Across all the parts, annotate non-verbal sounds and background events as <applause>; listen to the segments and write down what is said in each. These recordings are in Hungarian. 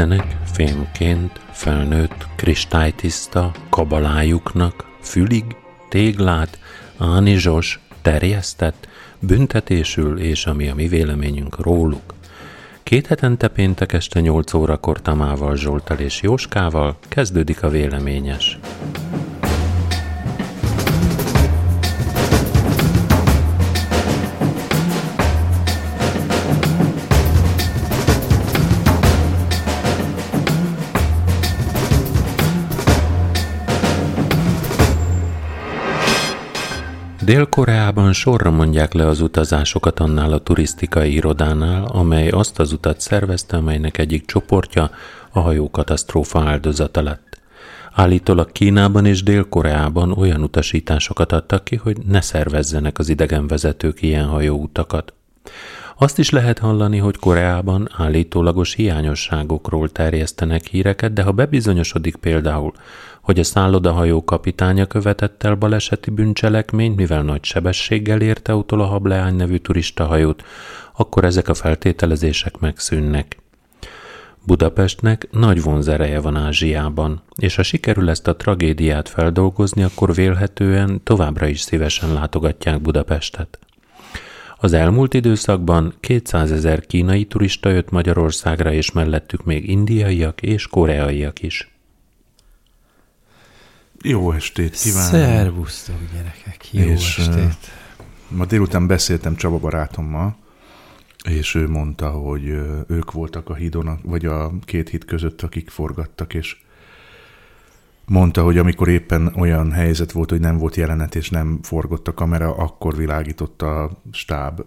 Terjesztenek fémként felnőtt kristálytiszta kabalájuknak fülig, téglát, ánizsos, terjesztett, büntetésül és ami a mi véleményünk róluk. Két hetente péntek este 8 órakor Tamával, Zsoltal és Jóskával kezdődik a véleményes. Dél-Koreában sorra mondják le az utazásokat annál a turisztikai irodánál, amely azt az utat szervezte, amelynek egyik csoportja a hajó katasztrófa áldozata lett. Állítólag Kínában és Dél-Koreában olyan utasításokat adtak ki, hogy ne szervezzenek az idegenvezetők ilyen hajóutakat. Azt is lehet hallani, hogy Koreában állítólagos hiányosságokról terjesztenek híreket, de ha bebizonyosodik például, hogy a szállodahajó kapitánya követett el baleseti bűncselekményt, mivel nagy sebességgel érte utol a Hableány nevű turistahajót, akkor ezek a feltételezések megszűnnek. Budapestnek nagy vonzereje van Ázsiában, és ha sikerül ezt a tragédiát feldolgozni, akkor vélhetően továbbra is szívesen látogatják Budapestet. Az elmúlt időszakban 200 ezer kínai turista jött Magyarországra, és mellettük még indiaiak és koreaiak is. Jó estét kívánok! Szervusztok, gyerekek! Jó és, estét! Ma délután beszéltem Csaba barátommal, és ő mondta, hogy ők voltak a hídon, vagy a két híd között, akik forgattak, és mondta, hogy amikor éppen olyan helyzet volt, hogy nem volt jelenet, és nem forgott a kamera, akkor világított a stáb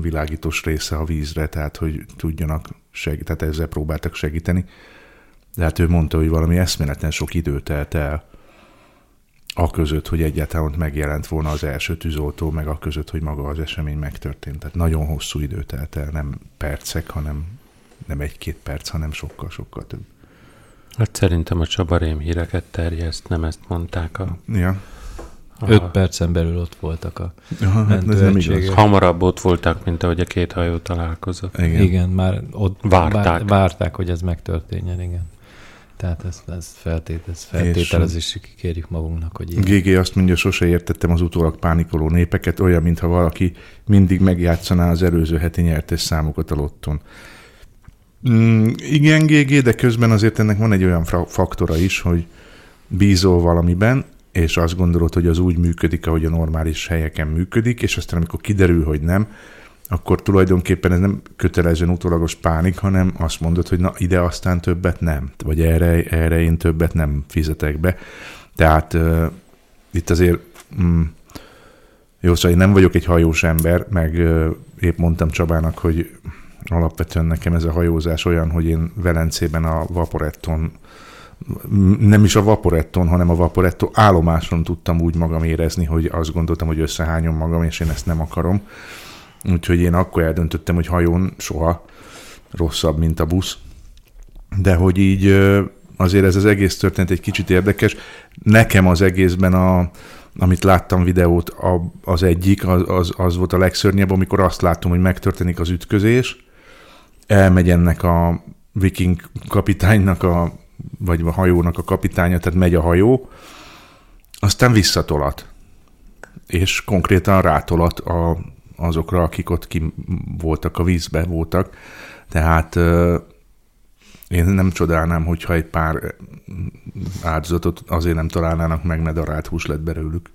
világítós része a vízre, tehát hogy tudjanak segíteni, tehát ezzel próbáltak segíteni. De hát ő mondta, hogy valami eszméleten sok idő telt el, a között, hogy egyáltalán megjelent volna az első tűzoltó, meg a között, hogy maga az esemény megtörtént. Tehát nagyon hosszú idő telt el, nem percek, hanem nem egy-két perc, hanem sokkal-sokkal több. Hát szerintem a Csabarém híreket terjeszt, nem ezt mondták a... Ja. A... Öt percen belül ott voltak a Aha, hát ez nem igaz. Hamarabb ott voltak, mint ahogy a két hajó találkozott. Igen, igen már ott várták. várták, hogy ez megtörténjen, igen. Tehát ez, ez, feltét, ez feltételezés, kikérjük magunknak, hogy ilyen. GG azt mondja, sose értettem az utólag pánikoló népeket, olyan, mintha valaki mindig megjátszaná az előző heti nyertes számokat a lotton. Mm, igen, GG, de közben azért ennek van egy olyan faktora is, hogy bízol valamiben, és azt gondolod, hogy az úgy működik, ahogy a normális helyeken működik, és aztán amikor kiderül, hogy nem, akkor tulajdonképpen ez nem kötelezően utólagos pánik, hanem azt mondod, hogy na ide aztán többet nem, vagy erre, erre én többet nem fizetek be. Tehát uh, itt azért mm, jó, szóval én nem vagyok egy hajós ember, meg uh, épp mondtam Csabának, hogy alapvetően nekem ez a hajózás olyan, hogy én Velencében a Vaporetton nem is a Vaporetton, hanem a Vaporetto állomáson tudtam úgy magam érezni, hogy azt gondoltam, hogy összehányom magam, és én ezt nem akarom. Úgyhogy én akkor eldöntöttem, hogy hajón soha rosszabb, mint a busz. De hogy így azért ez az egész történet egy kicsit érdekes. Nekem az egészben a, amit láttam videót, az egyik, az, az, az volt a legszörnyebb, amikor azt látom, hogy megtörténik az ütközés, elmegy ennek a viking kapitánynak, a, vagy a hajónak a kapitánya, tehát megy a hajó, aztán visszatolat. És konkrétan rátolat a azokra, akik ott ki voltak a vízbe voltak. Tehát Én nem csodálnám, hogyha egy pár áldozatot azért nem találnának meg, ne darált hús lett belőlük.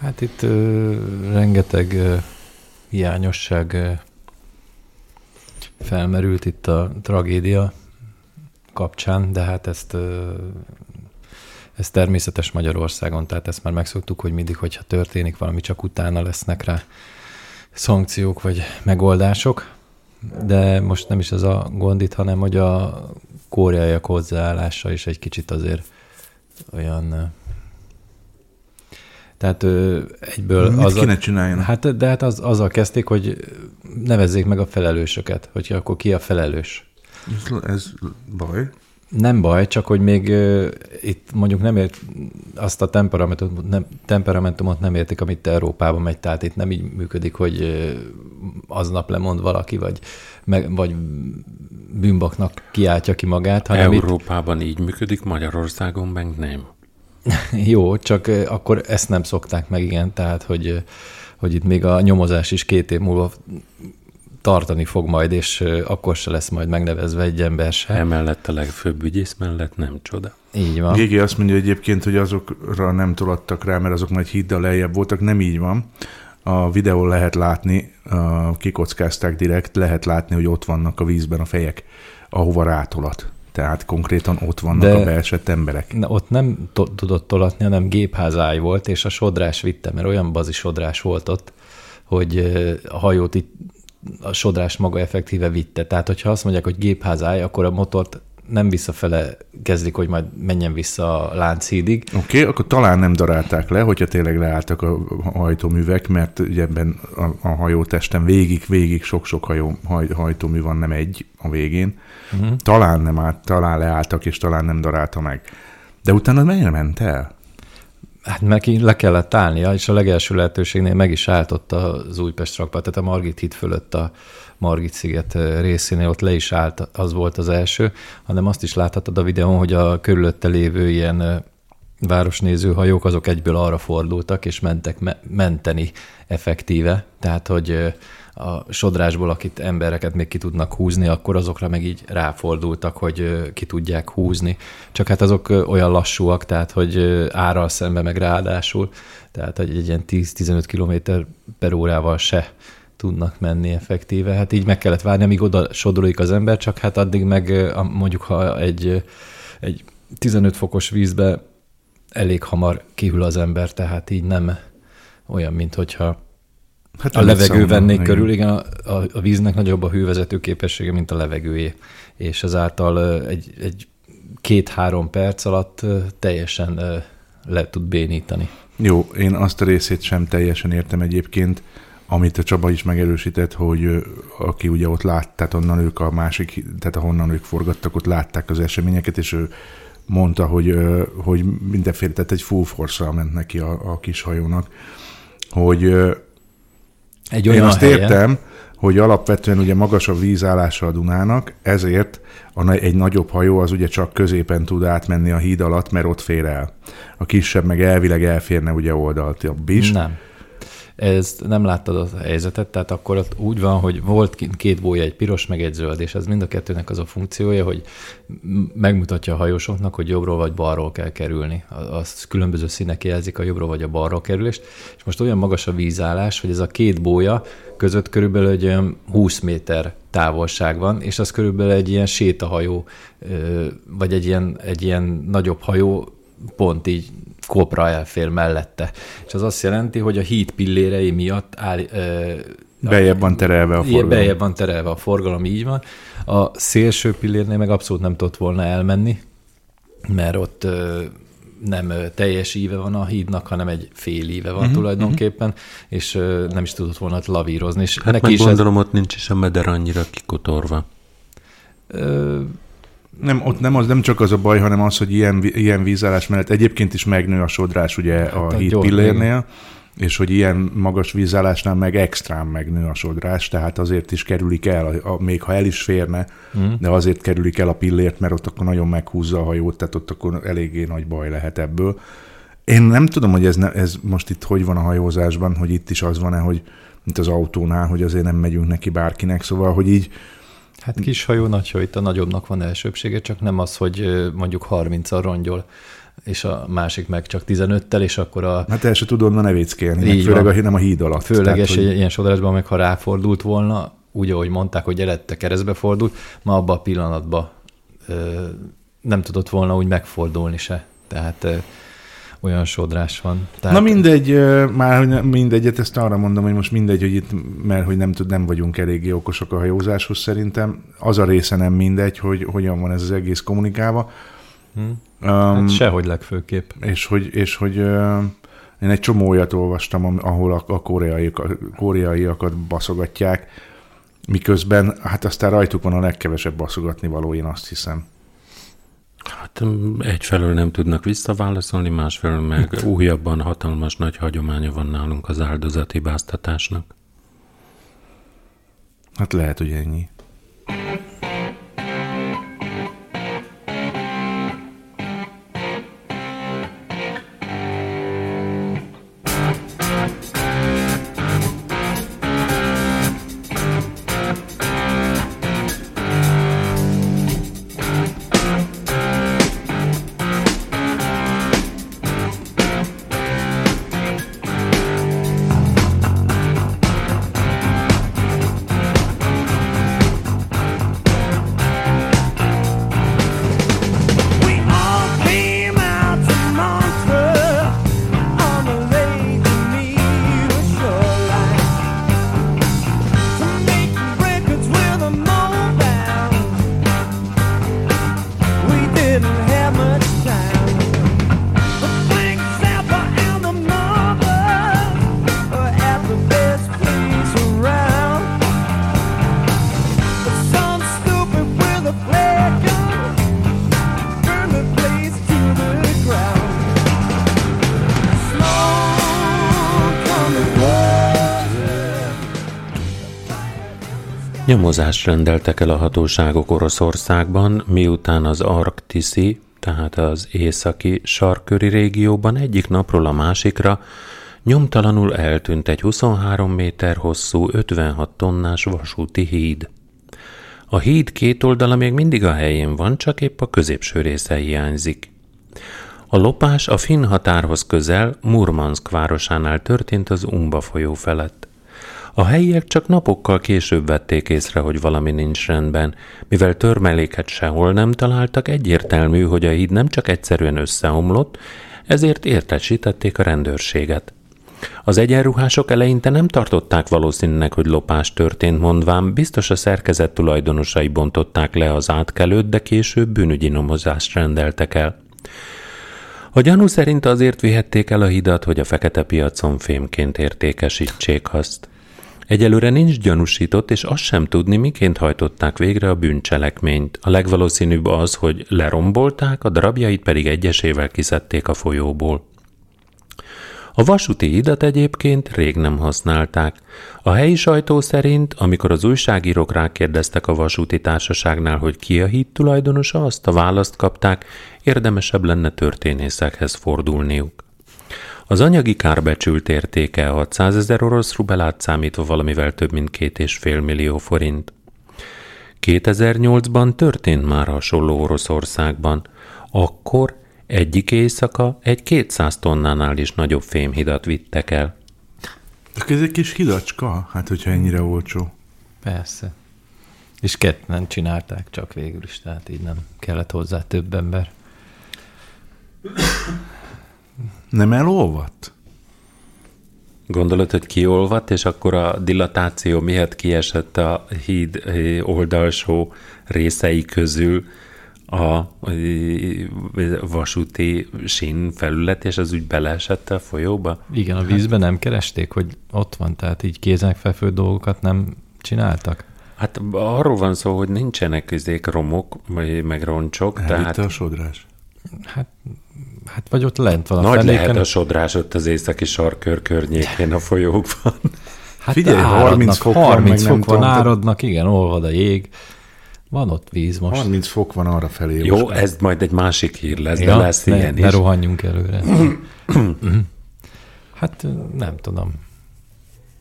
Hát itt ö, rengeteg ö, hiányosság felmerült itt a tragédia kapcsán, de hát ezt ez természetes Magyarországon, tehát ezt már megszoktuk, hogy mindig, hogyha történik valami, csak utána lesznek rá szankciók vagy megoldások. De most nem is ez a gond itt, hanem hogy a koreaiak hozzáállása is egy kicsit azért olyan tehát ö, egyből... Mit azzal, kéne csináljon? Hát, de hát az, azzal kezdték, hogy nevezzék meg a felelősöket, hogy akkor ki a felelős. Ez, ez baj. Nem baj, csak hogy még uh, itt mondjuk nem ért azt a temperamentumot nem, temperamentumot nem értik, amit Európában megy, tehát itt nem így működik, hogy uh, aznap lemond valaki, vagy, meg, vagy bűnbaknak kiáltja ki magát. Hanem Európában itt... így működik, Magyarországon meg nem. <laughs> Jó, csak akkor ezt nem szokták meg, igen, tehát hogy, hogy itt még a nyomozás is két év múlva tartani fog majd, és akkor se lesz majd megnevezve egy ember se. Emellett a legfőbb ügyész mellett nem csoda. Így van. Gégi azt mondja egyébként, hogy azokra nem tolattak rá, mert azok majd hiddal lejjebb voltak. Nem így van. A videón lehet látni, kikockázták direkt, lehet látni, hogy ott vannak a vízben a fejek, ahova rátolat. Tehát konkrétan ott vannak De a beesett emberek. Ne, ott nem to- tudott tolatni, hanem gépházáj volt, és a sodrás vitte, mert olyan bazi sodrás volt ott, hogy a hajót itt a sodrás maga effektíve vitte. Tehát, hogyha azt mondják, hogy gépházáj, akkor a motort nem visszafele kezdik, hogy majd menjen vissza a Lánchídig. Oké, okay, akkor talán nem darálták le, hogyha tényleg leálltak a hajtóművek, mert ugye ebben a, a hajótesten végig, végig sok-sok hajó, haj, hajtómű van, nem egy a végén. Uh-huh. Talán nem állt, talán leálltak, és talán nem darálta meg. De utána mennyire ment el? Hát neki le kellett állnia, és a legelső lehetőségnél meg is állt az Újpest rakpart, tehát a Margit híd fölött a Margit sziget részénél, ott le is állt, az volt az első, hanem azt is láthattad a videón, hogy a körülötte lévő ilyen városnéző hajók azok egyből arra fordultak, és mentek me- menteni effektíve, tehát hogy a sodrásból, akit embereket még ki tudnak húzni, akkor azokra meg így ráfordultak, hogy ki tudják húzni. Csak hát azok olyan lassúak, tehát hogy árral szembe meg ráadásul, tehát egy, ilyen 10-15 km per órával se tudnak menni effektíve. Hát így meg kellett várni, amíg oda sodrolik az ember, csak hát addig meg mondjuk, ha egy, egy 15 fokos vízbe elég hamar kihűl az ember, tehát így nem olyan, mint hogyha Hát a levegő vennék körül, igen, a, a, a víznek nagyobb a hővezető képessége, mint a levegőjé, és ezáltal egy, egy két-három perc alatt teljesen le tud bénítani. Jó, én azt a részét sem teljesen értem egyébként, amit a Csaba is megerősített, hogy aki ugye ott lát, tehát onnan ők a másik, tehát ahonnan ők forgattak, ott látták az eseményeket, és ő mondta, hogy, hogy mindenféle, tehát egy full force ment neki a, a kis hajónak, hogy egy olyan Én azt helyen. értem, hogy alapvetően ugye magas a vízállása a Dunának, ezért a, egy nagyobb hajó az ugye csak középen tud átmenni a híd alatt, mert ott fér el. A kisebb meg elvileg elférne ugye oldalt is. Nem ez nem láttad a helyzetet, tehát akkor ott úgy van, hogy volt két bója, egy piros, meg egy zöld, és ez mind a kettőnek az a funkciója, hogy megmutatja a hajósoknak, hogy jobbról vagy balról kell kerülni. Az különböző színek jelzik a jobbról vagy a balról kerülést, és most olyan magas a vízállás, hogy ez a két bója között körülbelül egy olyan 20 méter távolság van, és az körülbelül egy ilyen sétahajó, vagy egy ilyen, egy ilyen nagyobb hajó pont így kopra elfér mellette. És az azt jelenti, hogy a híd pillérei miatt áll, ö, Bejebb van terelve a forgalom. Bejebb van terelve a forgalom, így van. A szélső pillérnél meg abszolút nem tudott volna elmenni, mert ott ö, nem teljes íve van a hídnak, hanem egy fél íve van uh-huh, tulajdonképpen, uh-huh. és ö, nem is tudott volna lavírozni. És hát neki meg gondolom, ez... ott nincs is a meder annyira kikotorva. Ö, nem, ott nem, az, nem csak az a baj, hanem az, hogy ilyen, ilyen vízállás mellett egyébként is megnő a sodrás ugye hát a híd pillérnél, és hogy ilyen magas vízállásnál meg extrán megnő a sodrás, tehát azért is kerülik el, a, a, még ha el is férne, mm. de azért kerülik el a pillért, mert ott akkor nagyon meghúzza a hajót, tehát ott akkor eléggé nagy baj lehet ebből. Én nem tudom, hogy ez, ne, ez most itt hogy van a hajózásban, hogy itt is az van-e, hogy mint az autónál, hogy azért nem megyünk neki bárkinek, szóval, hogy így Hát kis hajó, nagy hajó, itt a nagyobbnak van elsőbsége, csak nem az, hogy mondjuk 30-al rongyol, és a másik meg csak 15-tel, és akkor a... Hát el se tudod ma nevéckélni, főleg a, nem a híd alatt. Főleg tehát, hogy... ilyen sodrásban, meg ha ráfordult volna, úgy, ahogy mondták, hogy elette keresztbe fordult, ma abban a pillanatban ö, nem tudott volna úgy megfordulni se. Tehát olyan sodrás van. Tehát... Na mindegy, már hogy mindegyet, ezt arra mondom, hogy most mindegy, hogy itt, mert hogy nem, tud, nem vagyunk eléggé okosak a hajózáshoz szerintem. Az a része nem mindegy, hogy hogyan van ez az egész kommunikálva. Hmm. Um, hát sehogy legfőképp. És hogy, és hogy uh, én egy csomó olyat olvastam, ahol a, a koreai, koreaiakat baszogatják, miközben hát aztán rajtuk van a legkevesebb baszogatni való, én azt hiszem. Hát egyfelől nem tudnak visszaválaszolni, másfelől meg újabban hatalmas nagy hagyománya van nálunk az áldozati báztatásnak. Hát lehet, hogy ennyi. Nyomozást rendeltek el a hatóságok Oroszországban, miután az arktiszi, tehát az északi sarköri régióban egyik napról a másikra nyomtalanul eltűnt egy 23 méter hosszú, 56 tonnás vasúti híd. A híd két oldala még mindig a helyén van, csak épp a középső része hiányzik. A lopás a finn határhoz közel, Murmansk városánál történt az Umba folyó felett. A helyiek csak napokkal később vették észre, hogy valami nincs rendben. Mivel törmeléket sehol nem találtak, egyértelmű, hogy a híd nem csak egyszerűen összeomlott, ezért értesítették a rendőrséget. Az egyenruhások eleinte nem tartották valószínűnek, hogy lopás történt, mondván biztos a szerkezet tulajdonosai bontották le az átkelőt, de később bűnügyi nomozást rendeltek el. A gyanú szerint azért vihették el a hidat, hogy a fekete piacon fémként értékesítsék azt. Egyelőre nincs gyanúsított, és azt sem tudni, miként hajtották végre a bűncselekményt. A legvalószínűbb az, hogy lerombolták, a darabjait pedig egyesével kiszedték a folyóból. A vasúti hidat egyébként rég nem használták. A helyi sajtó szerint, amikor az újságírók rákérdeztek a vasúti társaságnál, hogy ki a híd tulajdonosa, azt a választ kapták, érdemesebb lenne történészekhez fordulniuk. Az anyagi kárbecsült értéke 600 ezer orosz rubelát számítva valamivel több mint két és fél millió forint. 2008-ban történt már hasonló Oroszországban. Akkor egyik éjszaka egy 200 tonnánál is nagyobb fémhidat vittek el. De ez egy kis hidacska, hát hogyha ennyire olcsó. Persze. És ketten csinálták csak végül is, tehát így nem kellett hozzá több ember. Nem elolvadt? Gondolod, hogy kiolvadt, és akkor a dilatáció miatt kiesett a híd eh, oldalsó részei közül a eh, vasúti sín felület, és az úgy beleesett a folyóba? Igen, a vízben nem keresték, hogy ott van, tehát így kéznek felfő dolgokat nem csináltak? Hát arról van szó, hogy nincsenek közék romok, meg roncsok. Elvitte tehát... a sodrás? Hát Hát vagy ott lent van a Nagy fenéken. lehet a sodrás ott az északi sarkör környékén a folyókban. <laughs> Hát Figyelj, áradnak, 30 fok 30 van, fok van, tudom, áradnak, igen, olvad a jég. Van ott víz most. 30 fok van arra felé. Jó, most ez majd egy másik hír lesz, ja, de lesz ne, ilyen ne is. rohanjunk előre. <clears throat> hát nem tudom.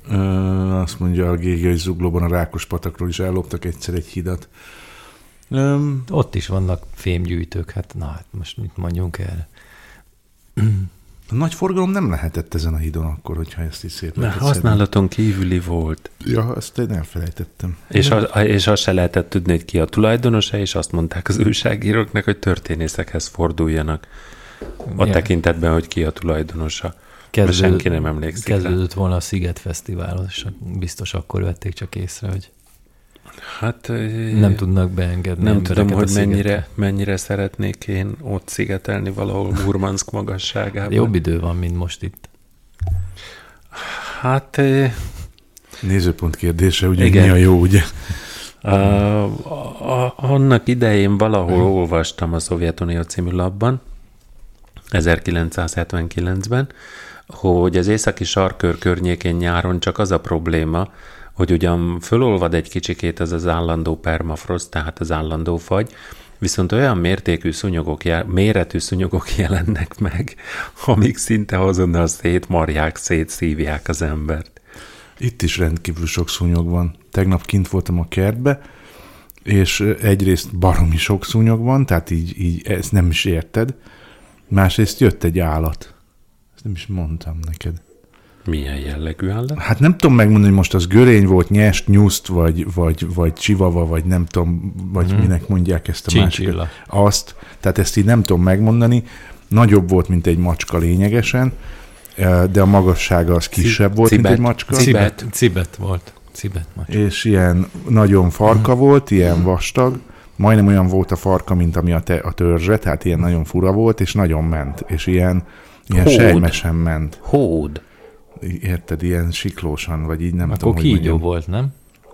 Ö, azt mondja a GG, hogy Zuglóban a Rákos patakról is elloptak egyszer egy hidat. Ö, Ott is vannak fémgyűjtők, hát na, hát most mit mondjunk erre? A nagy forgalom nem lehetett ezen a hídon akkor, hogyha ezt is szét Mert használaton kívüli volt. Ja, azt én elfelejtettem. És, a, és azt se lehetett tudni, hogy ki a tulajdonosa, és azt mondták az újságíróknak, hogy történészekhez forduljanak. A Ja. tekintetben, hogy ki a tulajdonosa. Kezdő, senki nem emlékszik rá. Kezdődött volna a Sziget Fesztivál, és biztos akkor vették csak észre, hogy Hát nem tudnak beengedni nem tudom, hogy mennyire, mennyire szeretnék én ott szigetelni valahol Murmansk magasságában. Jobb idő van, mint most itt. Hát Nézőpont kérdése, ugye Igen. mi a jó, ugye? a, a, annak idején valahol olvastam a Szovjetunió című labban, 1979-ben, hogy az északi sarkör környékén nyáron csak az a probléma, hogy ugyan fölolvad egy kicsikét ez az állandó permafrost, tehát az állandó fagy, viszont olyan mértékű szúnyogok, méretű szúnyogok jelennek meg, amik szinte azonnal szétmarják, szétszívják az embert. Itt is rendkívül sok szúnyog van. Tegnap kint voltam a kertbe, és egyrészt baromi sok szúnyog van, tehát így, így ezt nem is érted. Másrészt jött egy állat. Ezt nem is mondtam neked. Milyen jellegű állat? Hát nem tudom megmondani, hogy most az görény volt, nyest, nyuszt, vagy, vagy, vagy csivava, vagy nem tudom, vagy hmm. minek mondják ezt a Chinchilla. másikat. Azt, tehát ezt így nem tudom megmondani. Nagyobb volt, mint egy macska lényegesen, eh, de a magassága az kisebb volt, mint cibet. egy macska. Cibet. Cibet, volt. Cibet macs. És ilyen nagyon farka volt, ilyen vastag, majdnem olyan volt a farka, mint ami a, te, a törzse, tehát ilyen nagyon fura volt, és nagyon ment, és ilyen, ilyen Hód. sejmesen ment. Hód. Érted, ilyen siklósan, vagy így nem Akkor tudom, hogy kígyó mondjam. volt, nem?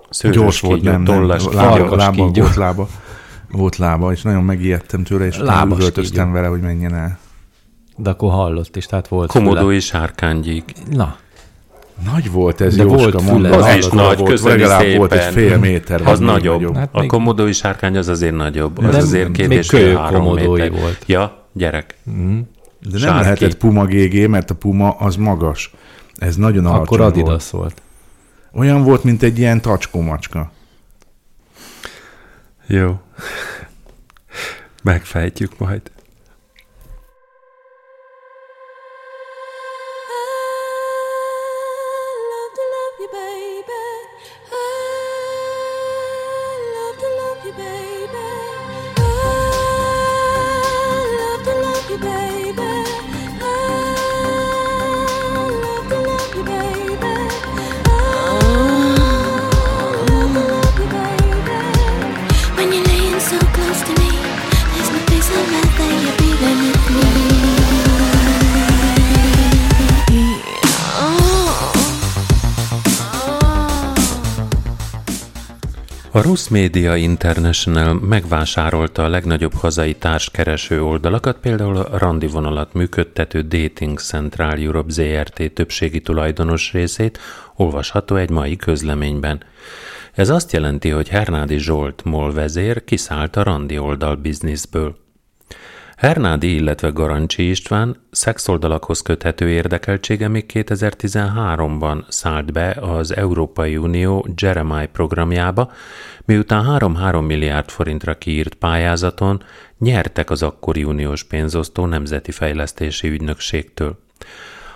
Szőrös Gyors volt, kígyó, nem, nem, tollas lába, kígyó. lába, kígyó. volt lába. Volt lába, és nagyon megijedtem tőle, és üvöltöztem vele, hogy menjen el. De akkor hallott is, tehát volt füle. Komodói sárkánygyík. Na, Nagy volt ez, De Jóska, volt mondom, az az is nagy, volt, legalább szépen. volt egy fél méter. Az nagyobb. nagyobb. Hát a komodói sárkány az azért nagyobb. Az azért két és fél három méter. volt. Ja, gyerek. mm. De nem Sárki. lehetett Puma GG, mert a Puma az magas. Ez nagyon alacsony akkor volt. Adidas volt. Olyan volt, mint egy ilyen tacskó macska. Jó. Megfejtjük majd. A Rusz Media International megvásárolta a legnagyobb hazai társkereső oldalakat, például a randi vonalat működtető Dating Central Europe ZRT többségi tulajdonos részét, olvasható egy mai közleményben. Ez azt jelenti, hogy Hernádi Zsolt MOL vezér kiszállt a randi oldal bizniszből. Hernádi, illetve Garancsi István szexoldalakhoz köthető érdekeltsége még 2013-ban szállt be az Európai Unió Jeremiah programjába, miután 3-3 milliárd forintra kiírt pályázaton nyertek az akkori uniós pénzosztó Nemzeti Fejlesztési Ügynökségtől.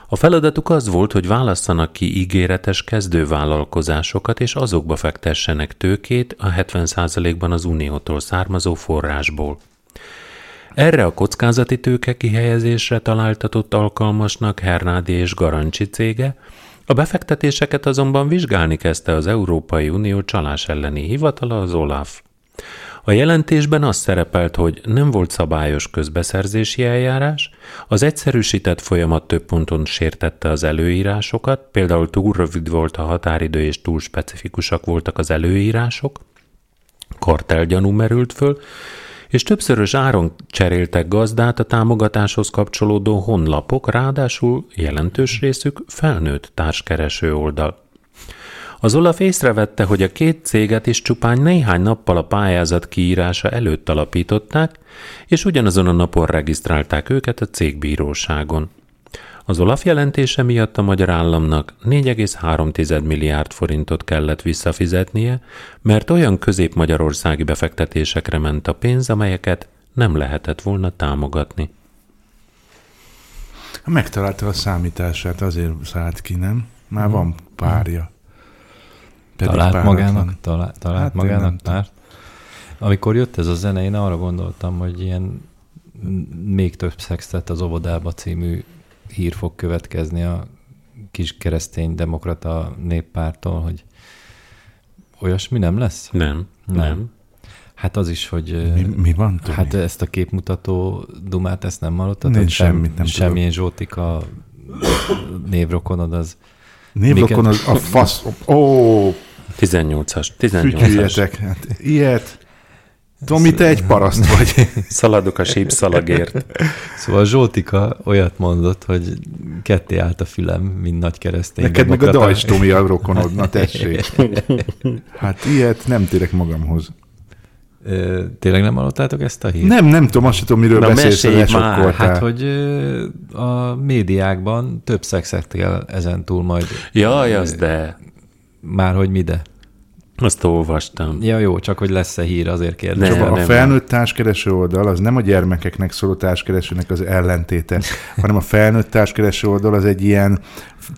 A feladatuk az volt, hogy válasszanak ki ígéretes kezdővállalkozásokat, és azokba fektessenek tőkét a 70%-ban az uniótól származó forrásból. Erre a kockázati tőke kihelyezésre találtatott alkalmasnak Hernádi és Garancsi cége, a befektetéseket azonban vizsgálni kezdte az Európai Unió csalás elleni hivatala, az OLAF. A jelentésben az szerepelt, hogy nem volt szabályos közbeszerzési eljárás, az egyszerűsített folyamat több ponton sértette az előírásokat, például túl rövid volt a határidő és túl specifikusak voltak az előírások, kartelgyanú merült föl, és többszörös áron cseréltek gazdát a támogatáshoz kapcsolódó honlapok, ráadásul jelentős részük felnőtt társkereső oldal. Az Olaf észrevette, hogy a két céget is csupán néhány nappal a pályázat kiírása előtt alapították, és ugyanazon a napon regisztrálták őket a cégbíróságon. Az Olaf jelentése miatt a magyar államnak 4,3 milliárd forintot kellett visszafizetnie, mert olyan közép-magyarországi befektetésekre ment a pénz, amelyeket nem lehetett volna támogatni. Megtalálta a számítását, azért szállt ki, nem? Már van párja. Pedig talált magának, talált, talált Hát magának párt. Amikor jött ez a zene, én arra gondoltam, hogy ilyen még több szextet az óvodába című hír fog következni a kis keresztény demokrata néppártól, hogy olyasmi nem lesz? Nem, nem. Nem. Hát az is, hogy Mi, mi van, Tomi? hát ezt a képmutató dumát, ezt nem hallottad? Én Hogy semmit nem Semmilyen Zsótika névrokonod az Névrokon az a fasz... Ó, 18-as, 18-as. fütyüljetek. Hát, ilyet. Tomi, te egy paraszt vagy. <laughs> Szaladok a sípszalagért. Szóval Zsótika olyat mondott, hogy ketté állt a fülem, mint nagy keresztény. Neked meg a. Dajcs Tomi a rokonod, na tessék. <laughs> Hát ilyet nem térek magamhoz. Ö, Tényleg nem hallottátok ezt a hírt? Nem, nem tudom, azt sem tudom, miről Na, beszélsz, mesélj már. Hát, hogy ö, a médiákban több szexet kell ezen túl majd, Jaj, az de. már hogy mide. Azt olvastam. Ja jó, csak hogy lesz-e hír, azért kérdezem. Nem, Csak a nem, felnőtt társkereső oldal az nem a gyermekeknek szóló társkeresőnek az ellentéte, <laughs> hanem a felnőtt társkereső oldal az egy ilyen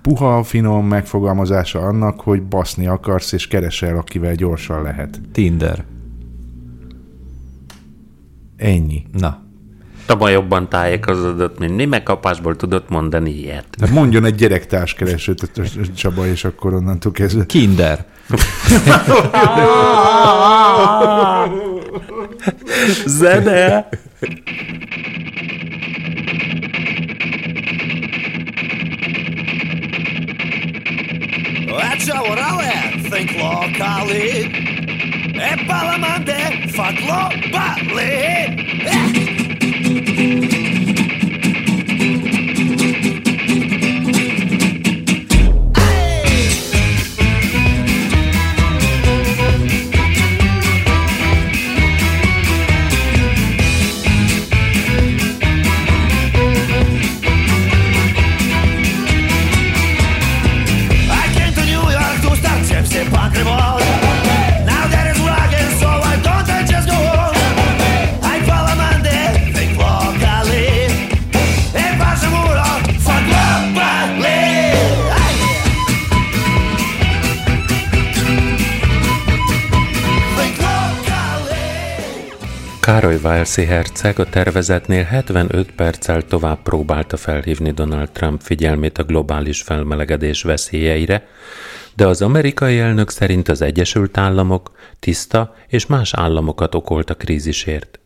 puha, finom megfogalmazása annak, hogy baszni akarsz, és keresel, akivel gyorsan lehet. Tinder. Ennyi. Na, Taba jobban tájékozódott, mint mi, meg kapásból tudott mondani ilyet. Tehát mondjon egy gyerek társkeresőt a Csaba, és akkor onnantól kezdve. Kinder. Zene! Faccia orale, think locally. E palamande, fa globally. Eh! thank you. Walesi herceg a tervezetnél 75 perccel tovább próbálta felhívni Donald Trump figyelmét a globális felmelegedés veszélyeire, de az amerikai elnök szerint az Egyesült Államok tiszta és más államokat okolt a krízisért.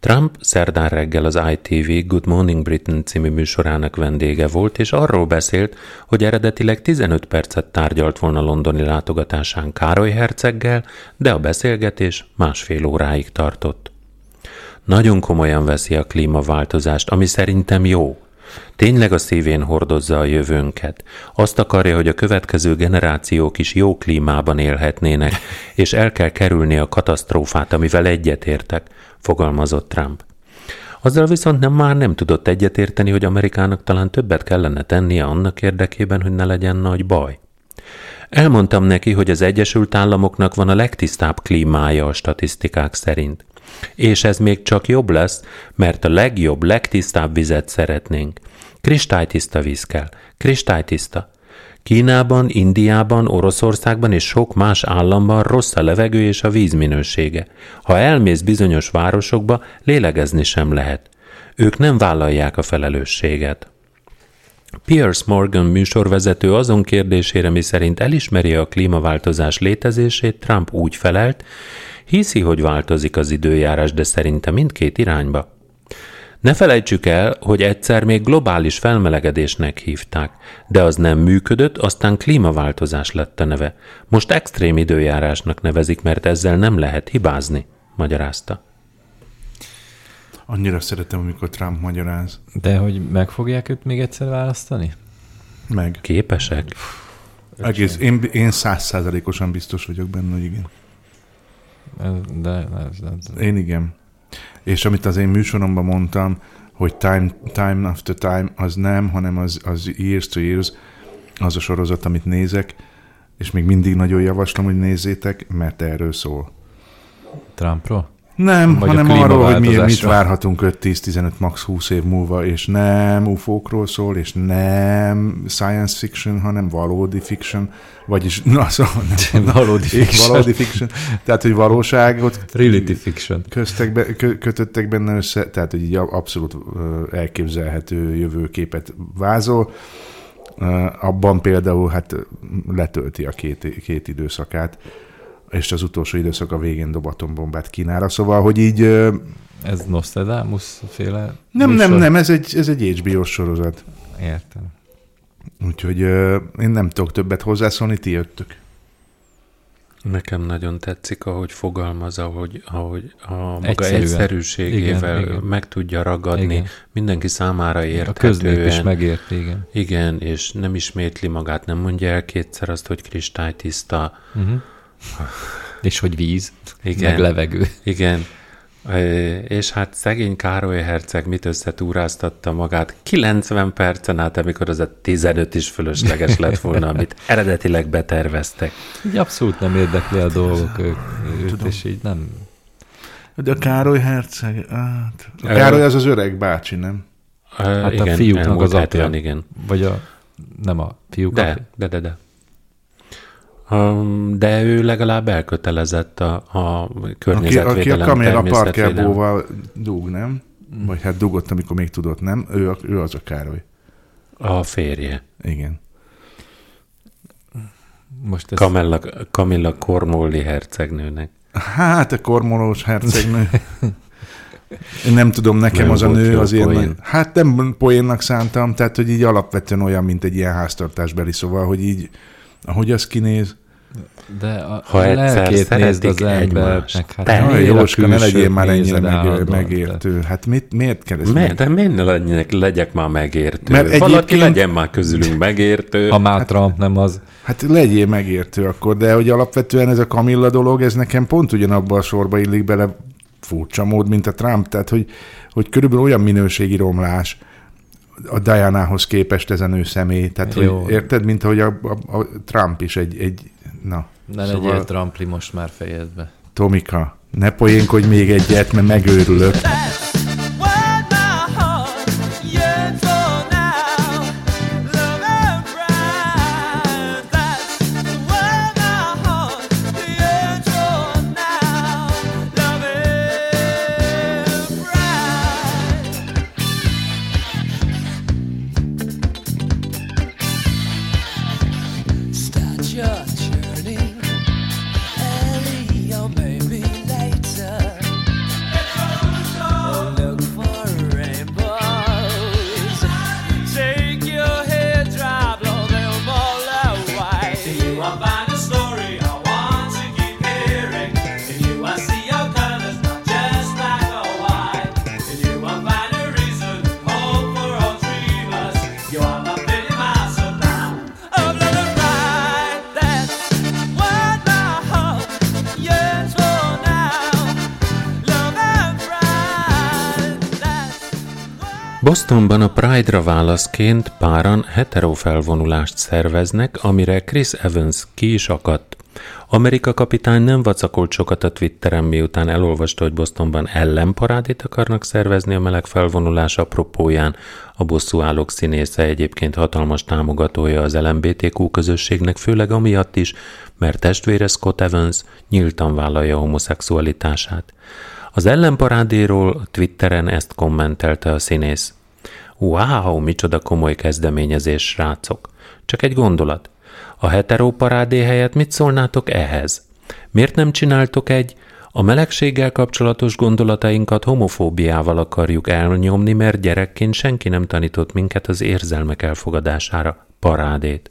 Trump szerdán reggel az ITV Good Morning Britain című műsorának vendége volt, és arról beszélt, hogy eredetileg 15 percet tárgyalt volna londoni látogatásán Károly herceggel, de a beszélgetés másfél óráig tartott. Nagyon komolyan veszi a klímaváltozást, ami szerintem jó. Tényleg a szívén hordozza a jövőnket. Azt akarja, hogy a következő generációk is jó klímában élhetnének, <laughs> és el kell kerülni a katasztrófát, amivel egyetértek, fogalmazott Trump. Azzal viszont nem már nem tudott egyetérteni, hogy Amerikának talán többet kellene tennie annak érdekében, hogy ne legyen nagy baj. Elmondtam neki, hogy az Egyesült Államoknak van a legtisztább klímája a statisztikák szerint. És ez még csak jobb lesz, mert a legjobb, legtisztább vizet szeretnénk. Kristálytiszta víz kell. Kristálytiszta. Kínában, Indiában, Oroszországban és sok más államban rossz a levegő és a víz minősége. Ha elmész bizonyos városokba, lélegezni sem lehet. Ők nem vállalják a felelősséget. Piers Morgan műsorvezető azon kérdésére, mi szerint elismeri a klímaváltozás létezését, Trump úgy felelt, hiszi, hogy változik az időjárás, de szerinte mindkét irányba. Ne felejtsük el, hogy egyszer még globális felmelegedésnek hívták, de az nem működött, aztán klímaváltozás lett a neve. Most extrém időjárásnak nevezik, mert ezzel nem lehet hibázni, magyarázta. Annyira szeretem, amikor Trump magyaráz. De hogy meg fogják őt még egyszer választani? Meg. Képesek? Egész, én, én százszázalékosan biztos vagyok benne, hogy igen. De, ez, ez, Én igen. És amit az én műsoromban mondtam, hogy time, time after time az nem, hanem az, az years to years, az a sorozat, amit nézek, és még mindig nagyon javaslom, hogy nézzétek, mert erről szól. Trumpról? Nem, Vagy hanem arról, hogy mi, mit várhatunk 5-10-15, max 20 év múlva, és nem ufókról szól, és nem science fiction, hanem valódi fiction, vagyis <laughs> na, szóval nem, Valódi fiction. valódi fiction. Tehát, hogy valóságot Reality fiction. köztek be, kö, kötöttek benne össze, tehát, hogy így abszolút elképzelhető jövőképet vázol. Abban például hát letölti a két, két időszakát, és az utolsó időszak a végén dob atombombát Kínára. Szóval, hogy így Ez Nostradamus féle nem, műsor? nem, nem, ez egy, ez egy HBO sorozat. Értem. Úgyhogy én nem tudok többet hozzászólni, ti jöttök. Nekem nagyon tetszik, ahogy fogalmaz, ahogy, ahogy a maga Egyszerűen. egyszerűségével Igen, igen. meg tudja ragadni. Igen. Mindenki számára A érthetően. köznép is megérti, igen. Igen, és nem ismétli magát, nem mondja el kétszer azt, hogy kristálytiszta. Uh-huh. És hogy víz, Igen. meg levegő. Igen. És hát szegény Károly herceg mit összetúráztatta magát 90 percen át, amikor az a 15 is fölösleges lett volna, amit eredetileg beterveztek. Így abszolút nem érdekli a dolgok ők, őt, és így nem... De a Károly herceg, hát, a Károly az az öreg bácsi, nem? Hát a fiúknak az apja. igen. Vagy a... Nem a fiúk De, de, de, de. De ő legalább elkötelezett a, a Aki, aki a környezetvédelem, Camilla természetvédelem. Parkerbóval dug, nem? Vagy hát dugott, amikor még tudott, nem? Ő, a- ő az a Károly. A férje. Igen. Most ez... Camilla, Camilla Cornwalli hercegnőnek. Hát a kormolós hercegnő. Én nem tudom, nekem Nem az a nő az ilyen... nagy- Hát nem poénnak szántam, tehát hogy így alapvetően olyan, mint egy ilyen háztartásbeli, szóval, hogy így, ahogy az kinéz, De a, Ha a lelkét nézd az embernek. Hát a Jóska, ne legyél már ennyire meg, megértő. Hát mit, miért kell ez Miért? De miért ne legyek, legyek már megértő? Mert Valaki egyébként- legyen már közülünk megértő. Ha már Trump nem az... Hát legyél megértő akkor, de hogy alapvetően ez a Kamilla dolog, ez nekem pont ugyanabba a sorba illik bele furcsa mód, mint a Trump, tehát hogy, hogy körülbelül olyan minőségi romlás a Diana-hoz képest ez a nő személy, tehát Jó. hogy érted, mint ahogy a, a, a Trump is egy, egy na, Ne Szóval- legyél Trumpli, most már fejezd be. Tomika, ne poénkodj még egyet, mert megőrülök. Bostonban a Pride-ra válaszként páran hetero felvonulást szerveznek, amire Chris Evans ki is akadt. Amerika kapitány nem vacakolt sokat a Twitteren, miután elolvasta, hogy Bostonban ellenparádét akarnak szervezni a meleg felvonulás apropóján. A bosszúállók színésze egyébként hatalmas támogatója az LMBTQ közösségnek, főleg amiatt is, mert testvére Scott Evans nyíltan vállalja homoszexualitását. Az ellenparádéról Twitteren ezt kommentelte a színész. Wow, micsoda komoly kezdeményezés, srácok. Csak egy gondolat. A hetero parádé helyett mit szólnátok ehhez? Miért nem csináltok egy a melegséggel kapcsolatos gondolatainkat homofóbiával akarjuk elnyomni, mert gyerekként senki nem tanított minket az érzelmek elfogadására. Parádét.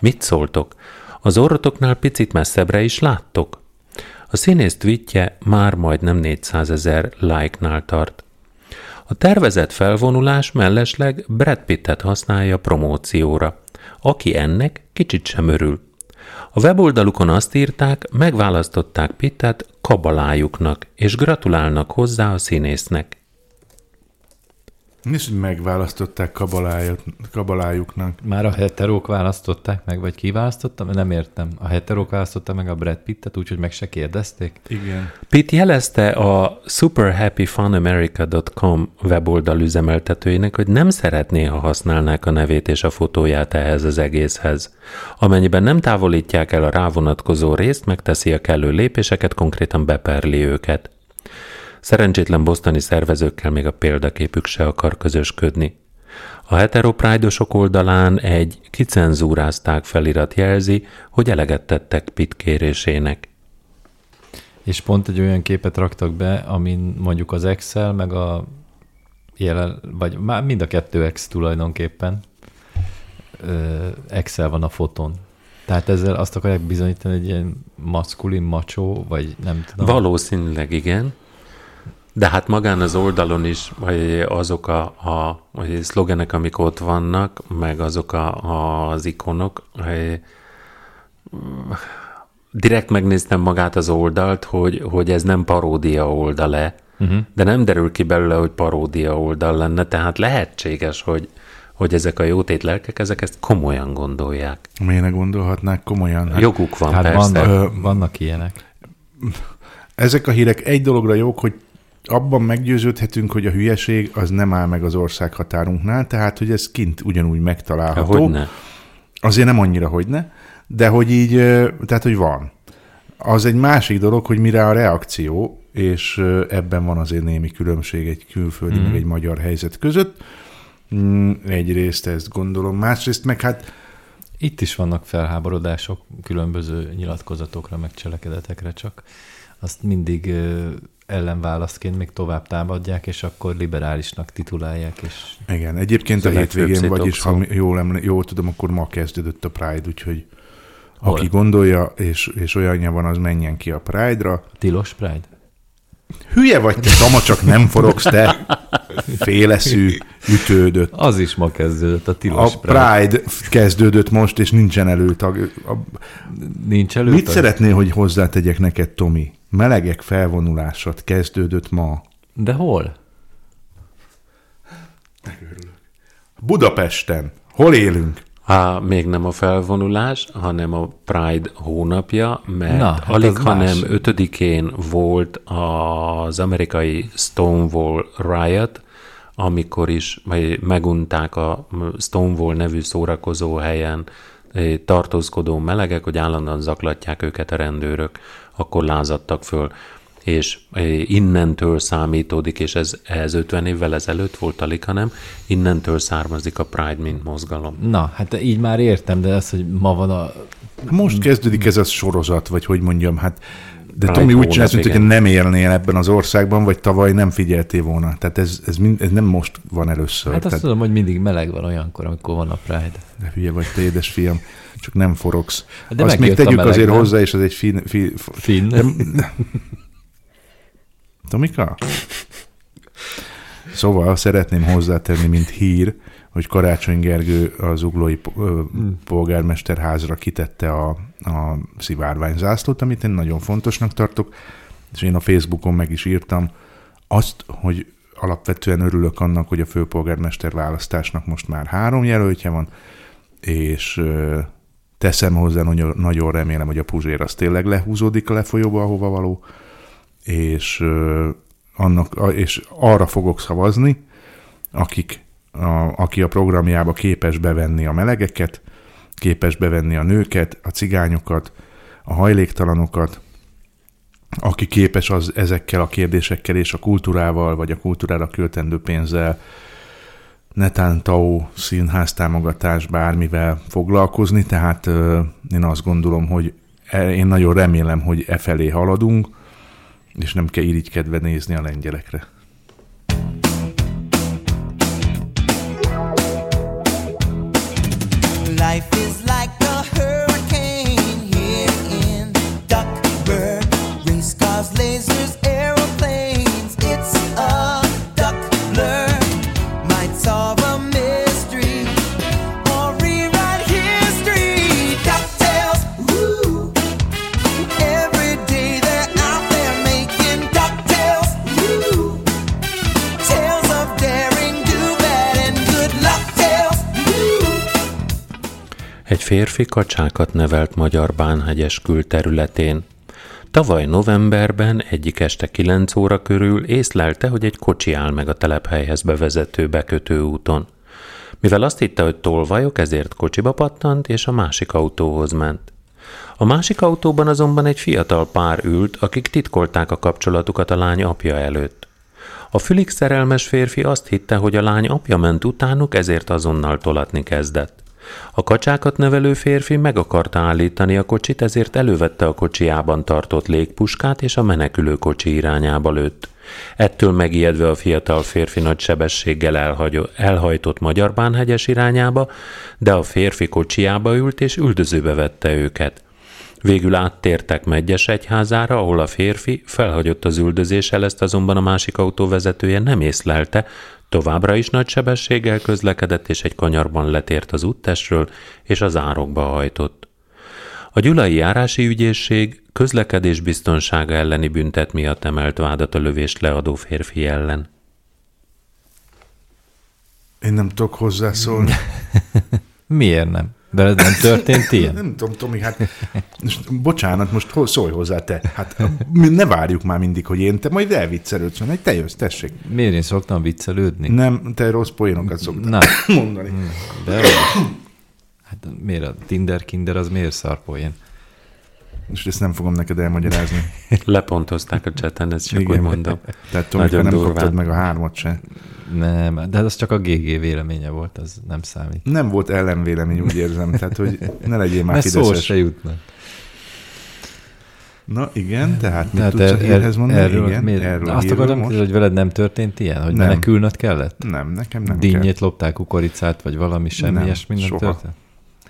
Mit szóltok? Az orrotoknál picit messzebbre is láttok? A színész tweetje már majdnem 400 ezer like-nál tart. A tervezett felvonulás mellesleg Brad Pittet használja promócióra, aki ennek kicsit sem örül. A weboldalukon azt írták, megválasztották Pittet kabalájuknak, és gratulálnak hozzá a színésznek. És hogy megválasztották kabalájuk, kabalájuknak. Már a heterók választották meg, vagy ki választotta? Nem értem. A heterók választották meg a Brad Pittet, úgyhogy meg se kérdezték? Igen. Pitt jelezte a superhappyfunamerica.com weboldal üzemeltetőjének, hogy nem szeretné, ha használnák a nevét és a fotóját ehhez az egészhez. Amennyiben nem távolítják el a rávonatkozó részt, megteszi a kellő lépéseket, konkrétan beperli őket. Szerencsétlen bosztani szervezőkkel még a példaképük se akar közösködni. A heteropride-osok oldalán egy kicenzúrázták felirat jelzi, hogy eleget tettek Pitt kérésének. És pont egy olyan képet raktak be, amin mondjuk az Excel, meg a jelen, vagy már mind a kettő X tulajdonképpen. Excel van a fotón. Tehát ezzel azt akarják bizonyítani, hogy ilyen maszkulin, macsó, vagy nem tudom. Valószínűleg igen. De hát magán az oldalon is vagy azok a, a vagy szlogenek, amik ott vannak, meg azok a, az ikonok, hogy direkt megnéztem magát az oldalt, hogy, hogy ez nem paródia oldal-e, uh-huh. de nem derül ki belőle, hogy paródia oldal lenne, tehát lehetséges, hogy, hogy ezek a jótét lelkek, ezek ezt komolyan gondolják. Miért ne gondolhatnák komolyan? Hát, Joguk van hát persze. vannak, vannak ilyenek. Ezek a hírek egy dologra jók, hogy abban meggyőződhetünk, hogy a hülyeség az nem áll meg az ország határunknál, tehát hogy ez kint ugyanúgy megtalálható. Hogyne. Azért nem annyira, hogy ne, de hogy így, tehát hogy van. Az egy másik dolog, hogy mire a reakció, és ebben van azért némi különbség egy külföldi, mm. meg egy magyar helyzet között. Mm, Egyrészt ezt gondolom, másrészt meg hát Itt is vannak felháborodások különböző nyilatkozatokra, meg cselekedetekre, csak azt mindig ö, ellenválasztként még tovább támadják, és akkor liberálisnak titulálják, és igen, egyébként a a hétvégén, vagyis ha jól, emle- jól tudom, akkor ma kezdődött a Pride, úgyhogy Hol? aki gondolja, és, és olyanja van, az menjen ki a Pride-ra. tilos Pride? Hülye vagy te, Tama, csak nem forogsz, te féleszű, ütődött. Az is ma kezdődött, a A tilos Pride. Pride kezdődött most, és nincsen előtag. A, Nincs elő. mit szeretnél, hogy hozzátegyek neked, Tomi? Melegek felvonulásat kezdődött ma. De hol? Budapesten. Hol élünk? Há, még nem a felvonulás, hanem a Pride hónapja, mert Na, hát alig, az ha más. ötödikén volt az amerikai Stonewall Riot, amikor is vagy megunták a Stonewall nevű szórakozó helyen eh, tartózkodó melegek, hogy állandóan zaklatják őket a rendőrök, akkor lázadtak föl. És eh, innentől számítódik, és ez, ez 50 évvel ezelőtt volt alig, hanem innentől származik a Pride, mint mozgalom. Na, hát így már értem, de az, hogy ma van a... Most kezdődik ez a sorozat, vagy hogy mondjam, hát de Pride Tomi úgy csinálsz, mint igen. hogy nem élnél ebben az országban, vagy tavaly nem figyeltél volna. Tehát ez, ez, mind, ez nem most van először. Hát azt Tehát, tudom, hogy mindig meleg van olyankor, amikor van a Pride. de hülye vagy te, édesfiam, csak nem forogsz. De Azt még tegyük meleg, azért nem? hozzá, és az egy fin... fin, Finn. De, Tomika? Szóval szeretném hozzátenni, mint hír, hogy Karácsony Gergő az uglói po- ö, polgármesterházra kitette a, a szivárványzászlót, amit én nagyon fontosnak tartok, és én a Facebookon meg is írtam azt, hogy alapvetően örülök annak, hogy a főpolgármester választásnak most már három jelöltje van, és teszem hozzá, nagyon, nagyon remélem, hogy a Puzsér az tényleg lehúzódik a lefolyóba, ahova való, és, annak, és arra fogok szavazni, akik, a, aki a programjába képes bevenni a melegeket, képes bevenni a nőket, a cigányokat, a hajléktalanokat, aki képes az ezekkel a kérdésekkel és a kultúrával, vagy a kultúrára költendő pénzzel, netán TAO színház támogatás bármivel foglalkozni, tehát én azt gondolom, hogy e, én nagyon remélem, hogy e felé haladunk, és nem kell irigykedve nézni a lengyelekre. Férfi kacsákat nevelt magyar bánhegyes külterületén. Tavaly novemberben egyik este 9 óra körül észlelte, hogy egy kocsi áll meg a telephelyhez bevezető bekötő úton. Mivel azt hitte, hogy tolvajok, ezért kocsiba pattant, és a másik autóhoz ment. A másik autóban azonban egy fiatal pár ült, akik titkolták a kapcsolatukat a lány apja előtt. A fülig szerelmes férfi azt hitte, hogy a lány apja ment utánuk, ezért azonnal tolatni kezdett. A kacsákat nevelő férfi meg akarta állítani a kocsit, ezért elővette a kocsiában tartott légpuskát, és a menekülő kocsi irányába lőtt. Ettől megijedve a fiatal férfi nagy sebességgel elhagyó, elhajtott Magyar Bánhegyes irányába, de a férfi kocsiába ült és üldözőbe vette őket. Végül áttértek Megyes egyházára, ahol a férfi felhagyott az üldözéssel, ezt azonban a másik autó vezetője nem észlelte, továbbra is nagy sebességgel közlekedett, és egy kanyarban letért az úttestről, és az árokba hajtott. A Gyulai Járási Ügyészség közlekedés biztonsága elleni büntet miatt emelt vádat a lövést leadó férfi ellen. Én nem tudok hozzászólni. <laughs> Miért nem? Veled nem történt <laughs> ilyen? Nem tudom, Tomi, hát most, bocsánat, most hol- szólj hozzá te. Hát mi ne várjuk már mindig, hogy én, te majd elviccelődsz, hogy te jössz, tessék. Miért én szoktam viccelődni? Nem, te rossz poénokat szoktál Na, <coughs> mondani. de Hát miért a Tinder Kinder az miért szarpoén? És ezt nem fogom neked elmagyarázni. <laughs> Lepontozták a cseten, ezt csak Igen. úgy mondom. Tehát Tomi, Nagyon nem durván. kaptad meg a hármat se. Nem, de az csak a GG véleménye volt, az nem számít. Nem volt ellenvélemény, úgy érzem. Tehát, hogy ne legyél már Mert szó fideszes. se jutnak. Na igen, tehát mit Tehát tudsz er, ehhez mondani? erről, igen, miért? erről Azt akarom kérdezni, hogy veled nem történt ilyen, hogy Nem. menekülnöd kellett? Nem, nekem nem kell. Dinnyét lopták, kukoricát, vagy valami semmi Nem, ilyesmi nem soha. történt?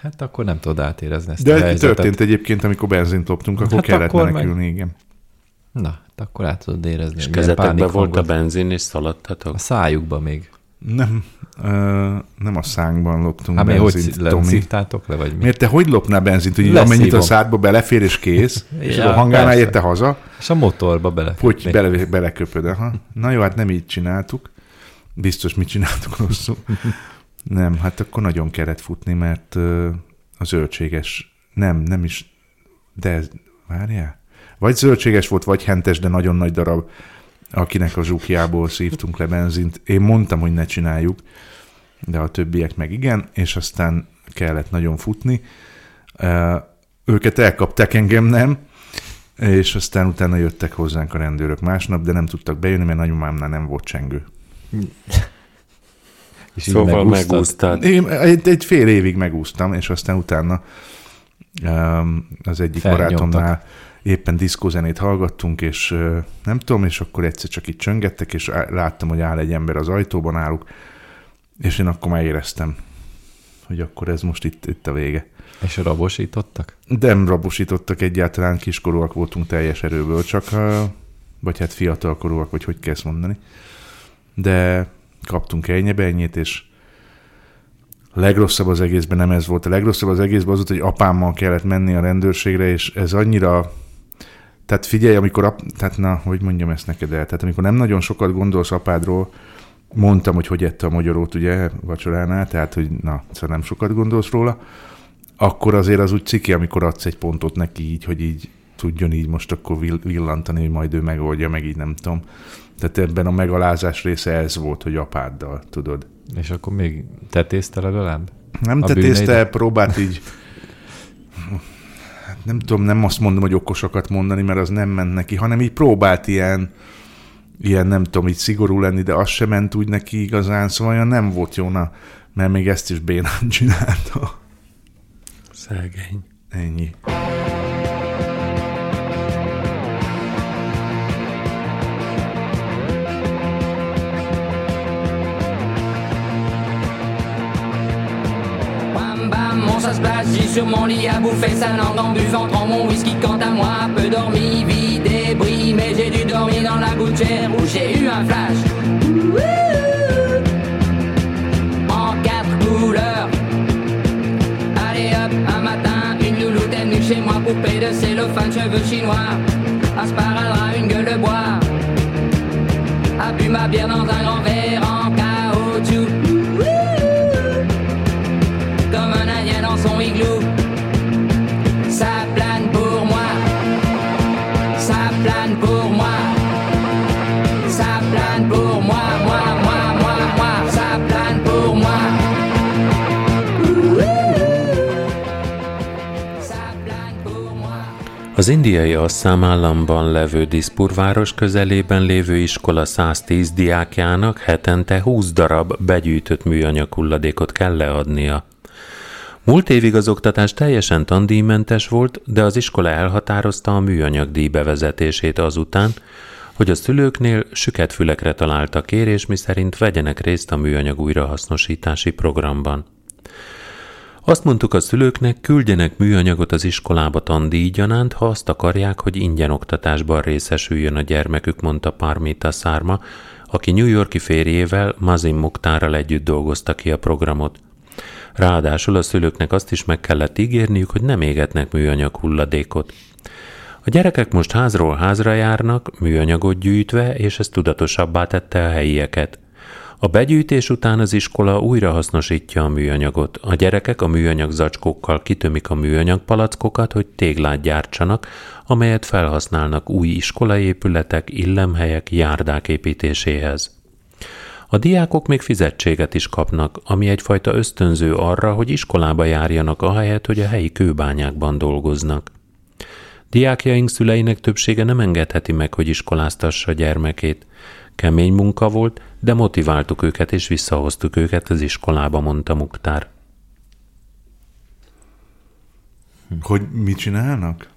Hát akkor nem tudod átérezni ezt a De helyzetet. történt egyébként, amikor benzint loptunk, akkor Hát kellett akkor meg- menekülni, igen. Na, hát akkor át tudod érezni. És hogy kezetekben volt a benzin, és szaladtatok? A szájukba még. Nem, ö, nem a szánkban loptunk Hát mi, hogy benzint, szí- Tomi. le, vagy mi? Miért te hogy lopnál benzint, hogy Leszívom. amennyit a szádba belefér és kész, <laughs> és Ja, a hangánál érte haza, És a motorba bele. hogy bele, beleköpöd. Aha. Na jó, hát nem így csináltuk. Biztos mit csináltuk rosszul. Nem, hát akkor nagyon kellett futni, mert a zöldséges, nem, nem is, de ez, várjál, vagy zöldséges volt, vagy hentes, de nagyon nagy darab, akinek a zsukjából szívtunk le benzint. Én mondtam, hogy ne csináljuk, de a többiek meg igen, és aztán kellett nagyon futni. Őket elkapták, engem nem, és aztán utána jöttek hozzánk a rendőrök másnap, de nem tudtak bejönni, mert nagyomámnál nem volt csengő. <laughs> És Szóval megúsztad. Én egy, egy fél évig megúsztam, és aztán utána az egyik barátomnál éppen diszkózenét hallgattunk, és nem tudom, és akkor egyszer csak itt csöngettek, és láttam, hogy áll egy ember az ajtóban álluk, és én akkor már éreztem, hogy akkor ez most itt, itt a vége. És rabosítottak? Nem rabosítottak egyáltalán, kiskorúak voltunk teljes erőből, csak vagy hát fiatalkorúak, vagy hogy kell ezt mondani. De kaptunk ennyibe és legrosszabb az egészben nem ez volt. A legrosszabb az egészben az volt, hogy apámmal kellett menni a rendőrségre, és ez annyira... Tehát figyelj, amikor... Ap... Tehát na, hogy mondjam ezt neked el? Tehát amikor nem nagyon sokat gondolsz apádról, mondtam, hogy hogy ette a magyarót ugye vacsoránál, tehát hogy na, szóval nem sokat gondolsz róla, akkor azért az úgy ciki, amikor adsz egy pontot neki így, hogy így tudjon így most akkor vill- villantani, hogy majd ő megoldja, meg így nem tudom. Tehát ebben a megalázás része ez volt, hogy apáddal, tudod. És akkor még tetézte legalább? Nem A tetézte, bűneidet? próbált így, hát nem tudom, nem azt mondom, hogy okosakat mondani, mert az nem ment neki, hanem így próbált ilyen, ilyen nem tudom, így szigorú lenni, de az sem ment úgy neki igazán, szóval olyan nem volt jó, na, mert még ezt is bénán <laughs> csinálta. Szegény. Ennyi. Ça se place, j'ai sur mon lit à bouffer sa langue en buvant trop mon whisky. Quant à moi, peu dormi, vie débris, mais j'ai dû dormir dans la gouttière où j'ai eu un flash. En quatre couleurs. Allez hop, un matin, une louloute est venue chez moi, poupée de cellophane, cheveux chinois. Un sparadrap, une gueule de bois. A bu ma bière dans un grand verre Az indiai Asszám államban levő Diszpurváros közelében lévő iskola 110 diákjának hetente 20 darab begyűjtött műanyag hulladékot kell leadnia. Múlt évig az oktatás teljesen tandíjmentes volt, de az iskola elhatározta a műanyag díj bevezetését azután, hogy a szülőknél süket fülekre találta kérés, miszerint vegyenek részt a műanyag újrahasznosítási programban. Azt mondtuk a szülőknek, küldjenek műanyagot az iskolába tandíjgyanánt, ha azt akarják, hogy ingyen oktatásban részesüljön a gyermekük, mondta Parmita Szárma, aki New Yorki férjével, Mazin Muktárral együtt dolgozta ki a programot. Ráadásul a szülőknek azt is meg kellett ígérniük, hogy nem égetnek műanyag hulladékot. A gyerekek most házról házra járnak, műanyagot gyűjtve, és ez tudatosabbá tette a helyieket. A begyűjtés után az iskola újra hasznosítja a műanyagot. A gyerekek a műanyag zacskókkal kitömik a műanyag palackokat, hogy téglát gyártsanak, amelyet felhasználnak új iskolaépületek, illemhelyek, járdák építéséhez. A diákok még fizetséget is kapnak, ami egyfajta ösztönző arra, hogy iskolába járjanak ahelyett, hogy a helyi kőbányákban dolgoznak. Diákjaink szüleinek többsége nem engedheti meg, hogy iskoláztassa gyermekét. Kemény munka volt, de motiváltuk őket és visszahoztuk őket az iskolába, mondta Muktár. Hogy mit csinálnak?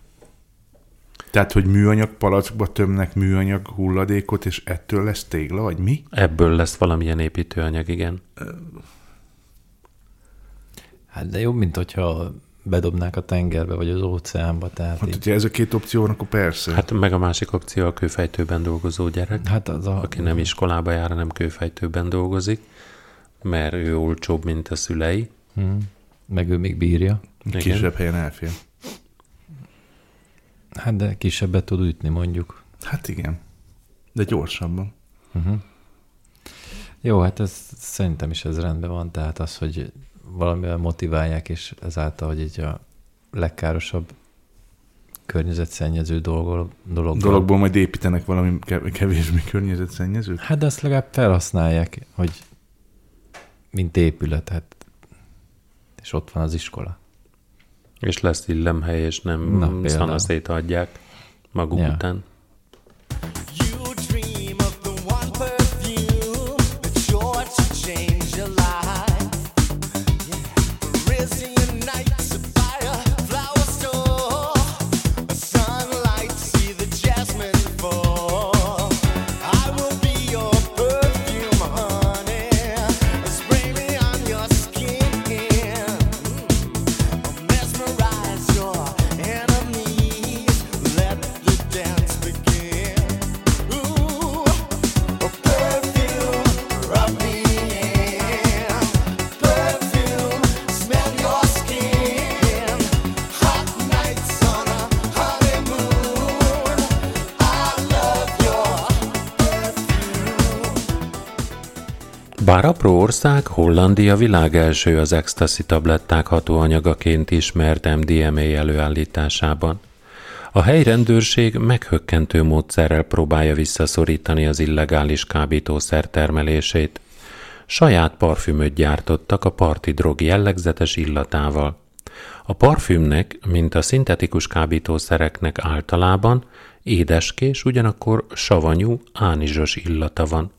Tehát, hogy műanyag palackba tömnek műanyag hulladékot, és ettől lesz tégla, vagy mi? Ebből lesz valamilyen építőanyag, igen. Hát de jobb, mint hogyha bedobnák a tengerbe, vagy az óceánba. Tehát Hát, így, hogyha ez a két opció van, akkor persze. Hát, meg a másik opció a kőfejtőben dolgozó gyerek, hát az a, aki nem iskolába jár, hanem kőfejtőben dolgozik, mert ő olcsóbb, mint a szülei. Hm. meg ő még bírja. igen. kisebb helyen elfér. Hát de kisebbet tud ütni mondjuk. Hát igen. De gyorsabban. Jó, hát ez szerintem is ez rendben van, tehát az, hogy valamivel motiválják, és ezáltal, hogy így a legkárosabb környezetszennyező dolog, dolog Dologból majd építenek valami kev- kevésbé környezetszennyezőt. Hát de azt legalább felhasználják, hogy mint épület, hát és ott van az iskola. És lesz illemhely, és nem szanaszét adják maguk Ja. után. see Bár apró ország, Hollandia világ első az ecstasy tabletták hatóanyagaként ismert MDMA előállításában. A helyrendőrség meghökkentő módszerrel próbálja visszaszorítani az illegális kábítószer termelését. Saját parfümöt gyártottak a parti drog jellegzetes illatával. A parfümnek, mint a szintetikus kábítószereknek általában, édeskés, ugyanakkor savanyú, ánizsos illata van.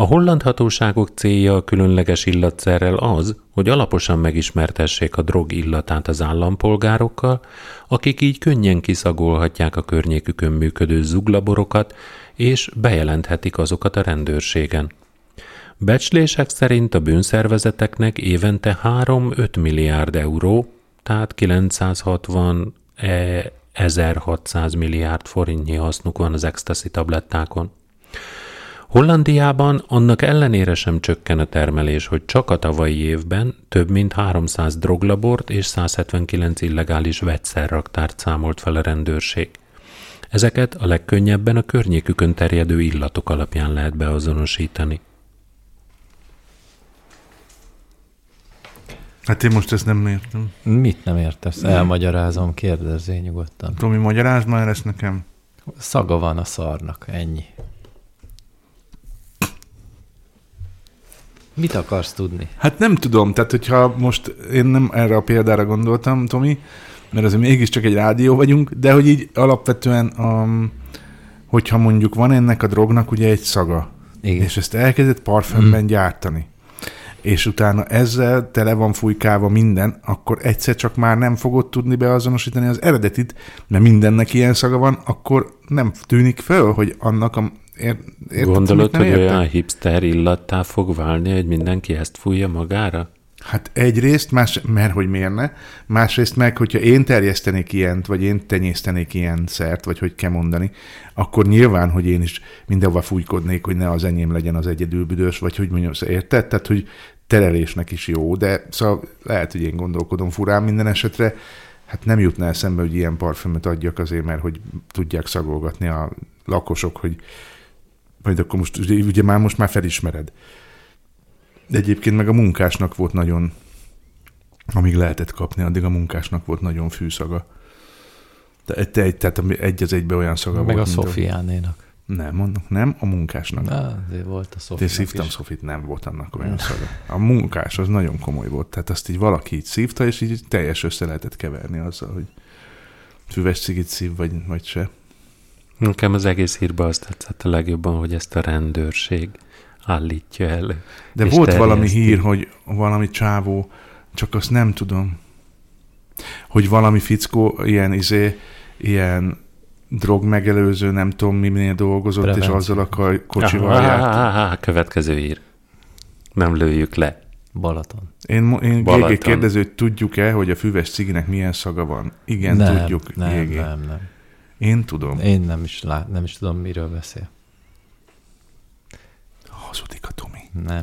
A holland hatóságok célja a különleges illatszerrel az, hogy alaposan megismertessék a drog illatát az állampolgárokkal, akik így könnyen kiszagolhatják a környékükön működő zuglaborokat, és bejelenthetik azokat a rendőrségen. Becslések szerint a bűnszervezeteknek évente 3-5 milliárd euró, tehát 960 eh, 1600 milliárd forintnyi hasznuk van az ecstasy tablettákon. Hollandiában annak ellenére sem csökken a termelés, hogy csak a tavalyi évben több mint 300 droglabort és 179 illegális vegyszerraktárt számolt fel a rendőrség. Ezeket a legkönnyebben a környékükön terjedő illatok alapján lehet beazonosítani. Hát én most ezt nem értem. Mit nem értesz? Elmagyarázom, kérdezzél nyugodtan. Tomi, magyarázd már ezt nekem. Szaga van a szarnak, ennyi. Mit akarsz tudni? Hát nem tudom, tehát hogyha most én nem erre a példára gondoltam, Tomi, mert azért mégiscsak egy rádió vagyunk, de hogy így alapvetően, um, hogyha mondjuk van ennek a drognak ugye egy szaga, Igen. és ezt elkezdett parfümben mm. gyártani, és utána ezzel tele van fújkálva minden, akkor egyszer csak már nem fogod tudni beazonosítani az eredetit, mert mindennek ilyen szaga van, akkor nem tűnik föl, hogy annak a... Ér, érted, Gondolod, hogy értek? olyan hipster illattá fog válni, hogy mindenki ezt fújja magára? Hát egyrészt, más, mert hogy miért ne, másrészt meg, hogyha én terjesztenék ilyent, vagy én tenyésztenék ilyen szert, vagy hogy kell mondani, akkor nyilván, hogy én is mindenhova fújkodnék, hogy ne az enyém legyen az egyedülbüdös, vagy hogy mondjam, szóval érted? Tehát, hogy terelésnek is jó, de szóval lehet, hogy én gondolkodom furán minden esetre, hát nem jutna eszembe, hogy ilyen parfümöt adjak azért, mert hogy tudják szagolgatni a lakosok, hogy majd akkor most, ugye már most már felismered. De egyébként meg a munkásnak volt nagyon, amíg lehetett kapni, addig a munkásnak volt nagyon fűszaga. Te, te, egy, tehát egy az egybe olyan szaga Meg a volt. mint Szofiánénak. Nem, annak nem, a munkásnak. Na, de volt a Én Szofiának szívtam is. Szofit, nem volt annak olyan szaga. A munkás az nagyon komoly volt, tehát azt így valaki így szívta, és így teljes össze lehetett keverni azzal, hogy füves cigit szív, vagy, vagy se. Nekem az egész hírban azt tetszett a legjobban, hogy ezt a rendőrség állítja elő. De volt valami terjeszti. hír, hogy valami csávó, csak azt nem tudom, hogy valami fickó ilyen izé, ilyen drog megelőző, nem tudom mi minél dolgozott, Prevenció. és azzal a kocsival Ah, járt. ah, ah, ah, következő hír. Nem lőjük le. Balaton. Én, én Balaton. GG kérdező, hogy tudjuk-e, hogy a füves ciginek milyen szaga van? Igen, nem, tudjuk. Nem, GG. nem, nem. Én tudom. Én nem is, lát, nem is tudom, miről beszél. Hazudik a Tomi. Nem.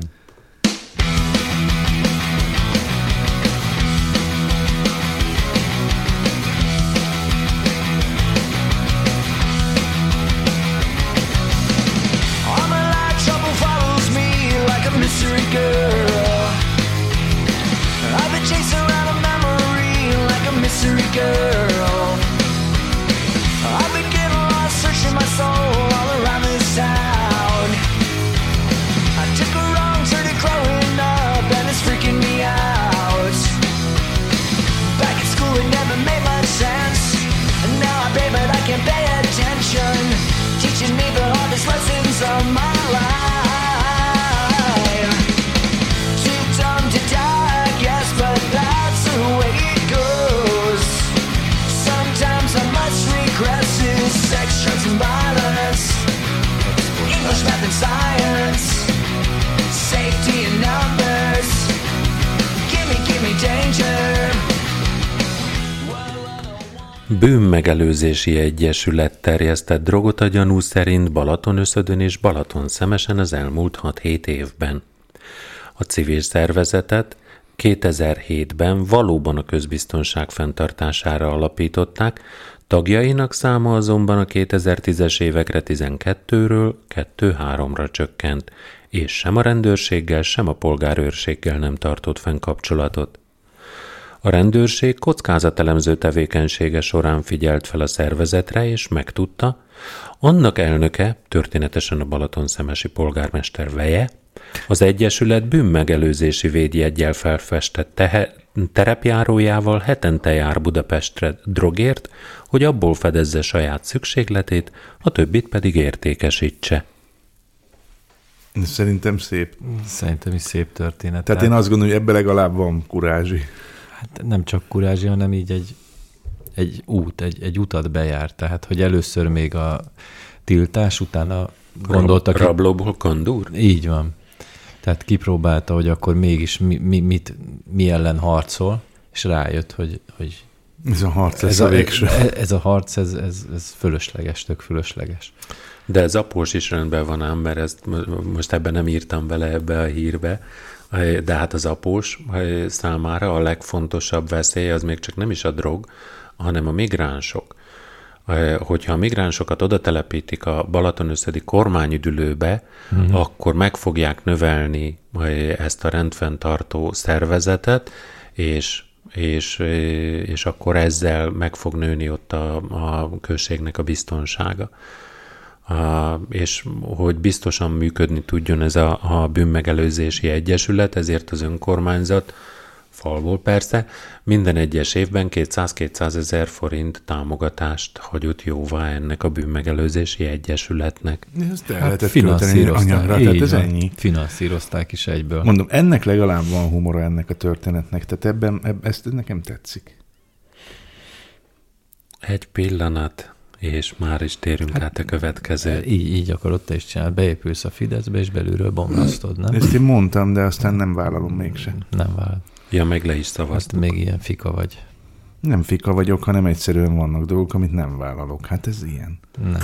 Bűnmegelőzési Egyesület terjesztett drogot a gyanú szerint Balatonöszödön és Balaton szemesen az elmúlt 6-7 évben. A civil szervezetet 2007-ben valóban a közbiztonság fenntartására alapították, tagjainak száma azonban a 2010-es évekre 12-ről 2-3-ra csökkent, és sem a rendőrséggel, sem a polgárőrséggel nem tartott fenn kapcsolatot. A rendőrség kockázatelemző tevékenysége során figyelt fel a szervezetre, és megtudta, annak elnöke, történetesen a Balatonszemesi polgármester Veje, az Egyesület bűnmegelőzési védjeggyel felfestett tehe, terepjárójával hetente jár Budapestre drogért, hogy abból fedezze saját szükségletét, a többit pedig értékesítse. Szerintem szép. Szerintem is szép történet. Tehát én azt gondolom, hogy ebbe legalább van kurázsi. Hát nem csak kurázsi, hanem így egy, egy út, egy, egy utat bejár. Tehát, hogy először még a tiltás, utána gondoltak... Rab, rablóból kandúr? Így van. Tehát kipróbálta, hogy akkor mégis mi, mi, mit, mi ellen harcol, és rájött, hogy, hogy Ez a harc lesz ez, a, végső. ez, ez a harc, ez, ez, ez fölösleges, tök fölösleges. De ez após is rendben van ám, mert ezt mo- most ebben nem írtam bele ebbe a hírbe, de hát az após számára a legfontosabb veszély az még csak nem is a drog, hanem a migránsok. Hogyha a migránsokat oda telepítik a Balatonösszedi kormányüdülőbe, uh-huh. akkor meg fogják növelni ezt a rendfenntartó szervezetet, és, és, és akkor ezzel meg fog nőni ott a, a községnek a biztonsága. És hogy biztosan működni tudjon ez a, a bűnmegelőzési egyesület, ezért az önkormányzat falból persze, minden egyes évben 200-200 ezer forint támogatást hagyott jóvá ennek a bűnmegelőzési egyesületnek. Ezt el Hát tehát így ez ennyi. Finanszírozták is egyből. Mondom, ennek legalább van humora ennek a történetnek, tehát ebben, eb, ezt nekem tetszik. Egy pillanat, és már is térünk hát, át a következő. Így, így akarod te is csinálni. Beépülsz a Fideszbe, és belülről bomlasztod, nem? Ezt én mondtam, de aztán nem vállalom mégse. Nem vált. Ja, meg le is Azt szavaztuk. még ilyen fika vagy. Nem fika vagyok, hanem egyszerűen vannak dolgok, amit nem vállalok. Hát ez ilyen. Nem.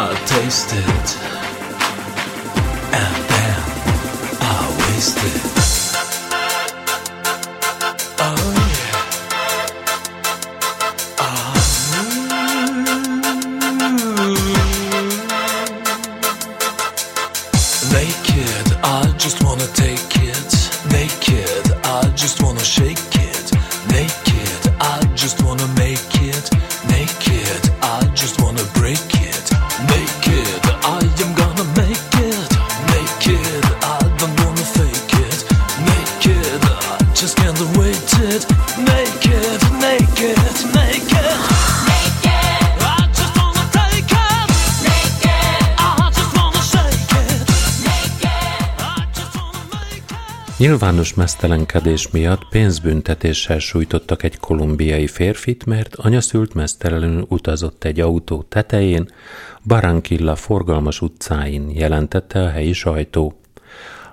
I it and then I waste it. Nyilvános mesztelenkedés miatt pénzbüntetéssel sújtottak egy kolumbiai férfit, mert anyaszült mesztelenül utazott egy autó tetején, Barranquilla forgalmas utcáin, jelentette a helyi sajtó.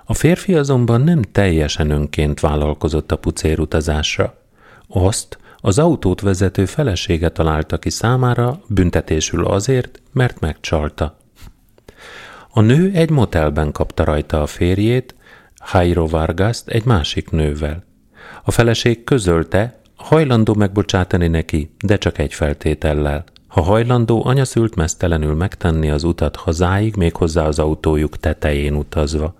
A férfi azonban nem teljesen önként vállalkozott a pucérutazásra. Azt az autót vezető felesége találta ki számára büntetésül azért, mert megcsalta. A nő egy motelben kapta rajta a férjét, Jairo Vargaszt egy másik nővel. A feleség közölte, hajlandó megbocsátani neki, de csak egy feltétellel. Ha hajlandó, anyaszült mesztelenül megtenni az utat hazáig, méghozzá az autójuk tetején utazva.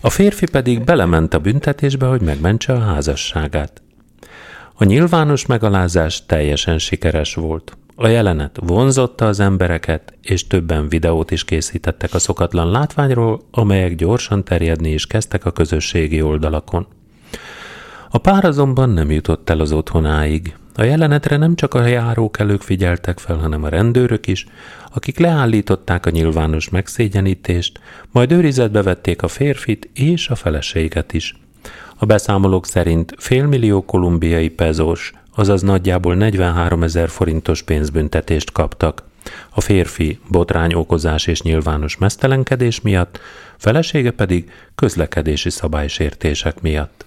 A férfi pedig belement a büntetésbe, hogy megmentse a házasságát. A nyilvános megalázás teljesen sikeres volt. A jelenet vonzotta az embereket, és többen videót is készítettek a szokatlan látványról, amelyek gyorsan terjedni is kezdtek a közösségi oldalakon. A pár azonban nem jutott el az otthonáig. A jelenetre nem csak a járókelők figyeltek fel, hanem a rendőrök is, akik leállították a nyilvános megszégyenítést, majd őrizetbe vették a férfit és a feleséget is. A beszámolók szerint félmillió kolumbiai pezós, azaz nagyjából 43 ezer forintos pénzbüntetést kaptak. A férfi botrány okozás és nyilvános mesztelenkedés miatt, felesége pedig közlekedési szabálysértések miatt.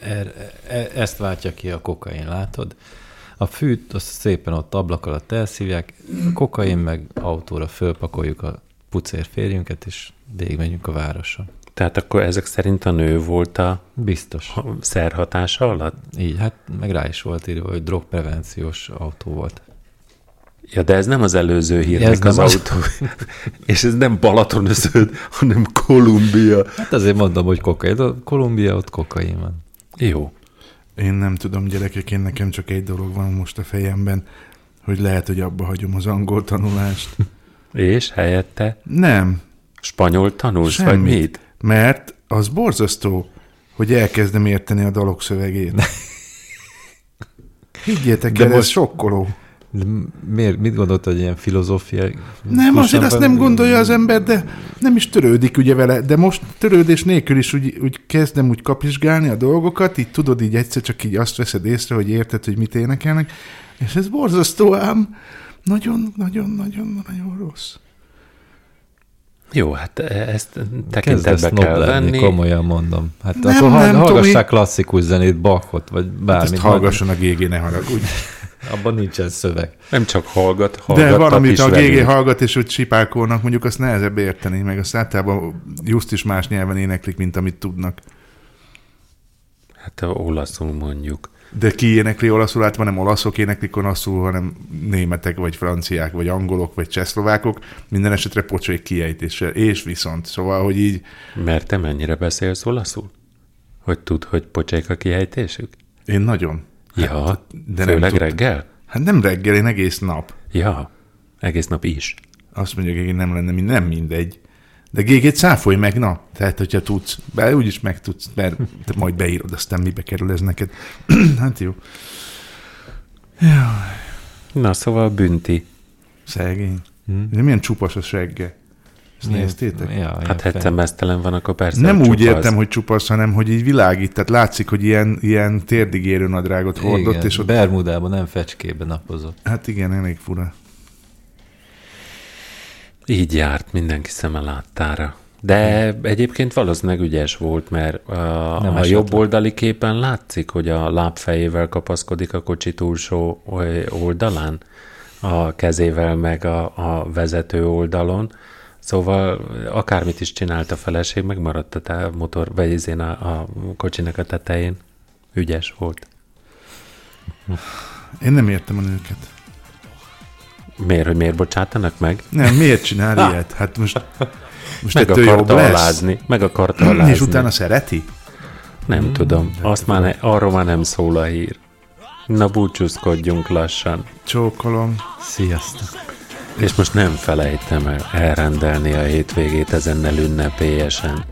Er, e, ezt váltja ki a kokain, látod? A fűt azt szépen ott ablak alatt elszívják, a kokain meg autóra fölpakoljuk a pucér férjünket, és végigmegyünk a városon. Tehát akkor ezek szerint a nő volt a Biztos. szerhatása alatt? Így, hát meg rá is volt írva, hogy drogprevenciós autó volt. Ja, de ez nem az előző hírnek Ez nem az az. autó. <laughs> és ez nem Balatonöszöd, hanem Kolumbia. Hát azért mondom, hogy kokain. A Kolumbia, ott kokain van. Jó. Én nem tudom, gyerekek, én nekem csak egy dolog van most a fejemben, hogy lehet, hogy abba hagyom az angol tanulást. <laughs> És helyette Nem, spanyol tanulsz, vagy Semmit. mit? Mert az borzasztó, hogy elkezdem érteni a dalok szövegét. Higgyétek De el, ez most- sokkoló. De miért, mit gondolt, hogy ilyen filozófia? Nem, azért azt nem gondolja az ember, de nem is törődik ugye vele, de most törődés nélkül is úgy, úgy kezdem úgy kapizsgálni a dolgokat, így tudod, így egyszer csak így azt veszed észre, hogy érted, hogy mit énekelnek, és ez borzasztó ám, nagyon, nagyon, nagyon, nagyon rossz. Jó, hát ezt Kezd tekintetbe ezt kell lenni, venni. komolyan mondom. Hát Nem, akkor nem, hall- hallgassák Tomi. klasszikus zenét, Bachot, vagy Hát bármit. ezt hallgasson a GG, ne haragudj. <laughs> Abban nincsen szöveg. Nem csak hallgat, hallgattak De van, amit is a GG hallgat, és úgy sipálkolnak, mondjuk azt nehezebb érteni, meg azt általában just is más nyelven éneklik, mint amit tudnak. Hát olaszul mondjuk. De ki énekli olaszul, hát nem olaszok éneklik olaszul, hanem németek, vagy franciák, vagy angolok, vagy csehszlovákok, minden esetre pocsék kiejtéssel, és viszont. Szóval, hogy így, Mert te mennyire beszélsz olaszul? Hogy tud, hogy pocsék a kihejtésük? én nagyon. Ja, de de nem főleg tud- reggel? Hát nem reggel, én egész nap. Ja, egész nap is. Azt mondja, hogy nem lenne, nem mindegy. De GG-t száfolj meg, na. Tehát, hogyha tudsz, be úgyis meg tudsz, mert te majd beírod, aztán mibe kerül ez neked. <clears throat> hát jó. Na, szóval bünti. Szegény. De milyen csupas a segge. Ezt néztétek? Ja, Hát ha egyszer mesztelen van, akkor persze, Nem úgy csupasz. értem, hogy csupasz, hanem hogy így világít. Tehát látszik, hogy ilyen, ilyen térdigérő nadrágot hordott, Igen, és ott... Bermudában, nem fecskében napozott. Hát igen, elég fura. Így járt mindenki szeme láttára. De egyébként valószínűleg ügyes volt, mert a, Nem a jobb oldali képen látszik, hogy a lábfejével kapaszkodik a kocsi túlsó oldalán, a kezével meg a, a vezető oldalon. Szóval akármit is csinált a feleség, megmaradt a te- motor, vagy izén a, a kocsinak a tetején. Ügyes volt. Én nem értem a nőket. Miért, hogy miért bocsátanak meg? Nem, miért csinál ilyet? Hát most, most Meg ettől jobb lesz. alázni. Meg akarta <clears throat> alázni. És utána szereti? Nem tudom. Azt már ne, arról már nem szól a hír. Na búcsúzkodjunk lassan. Csókolom. Sziasztok! És most nem felejtem el elrendelni a hétvégét ezennel ünnepélyesen.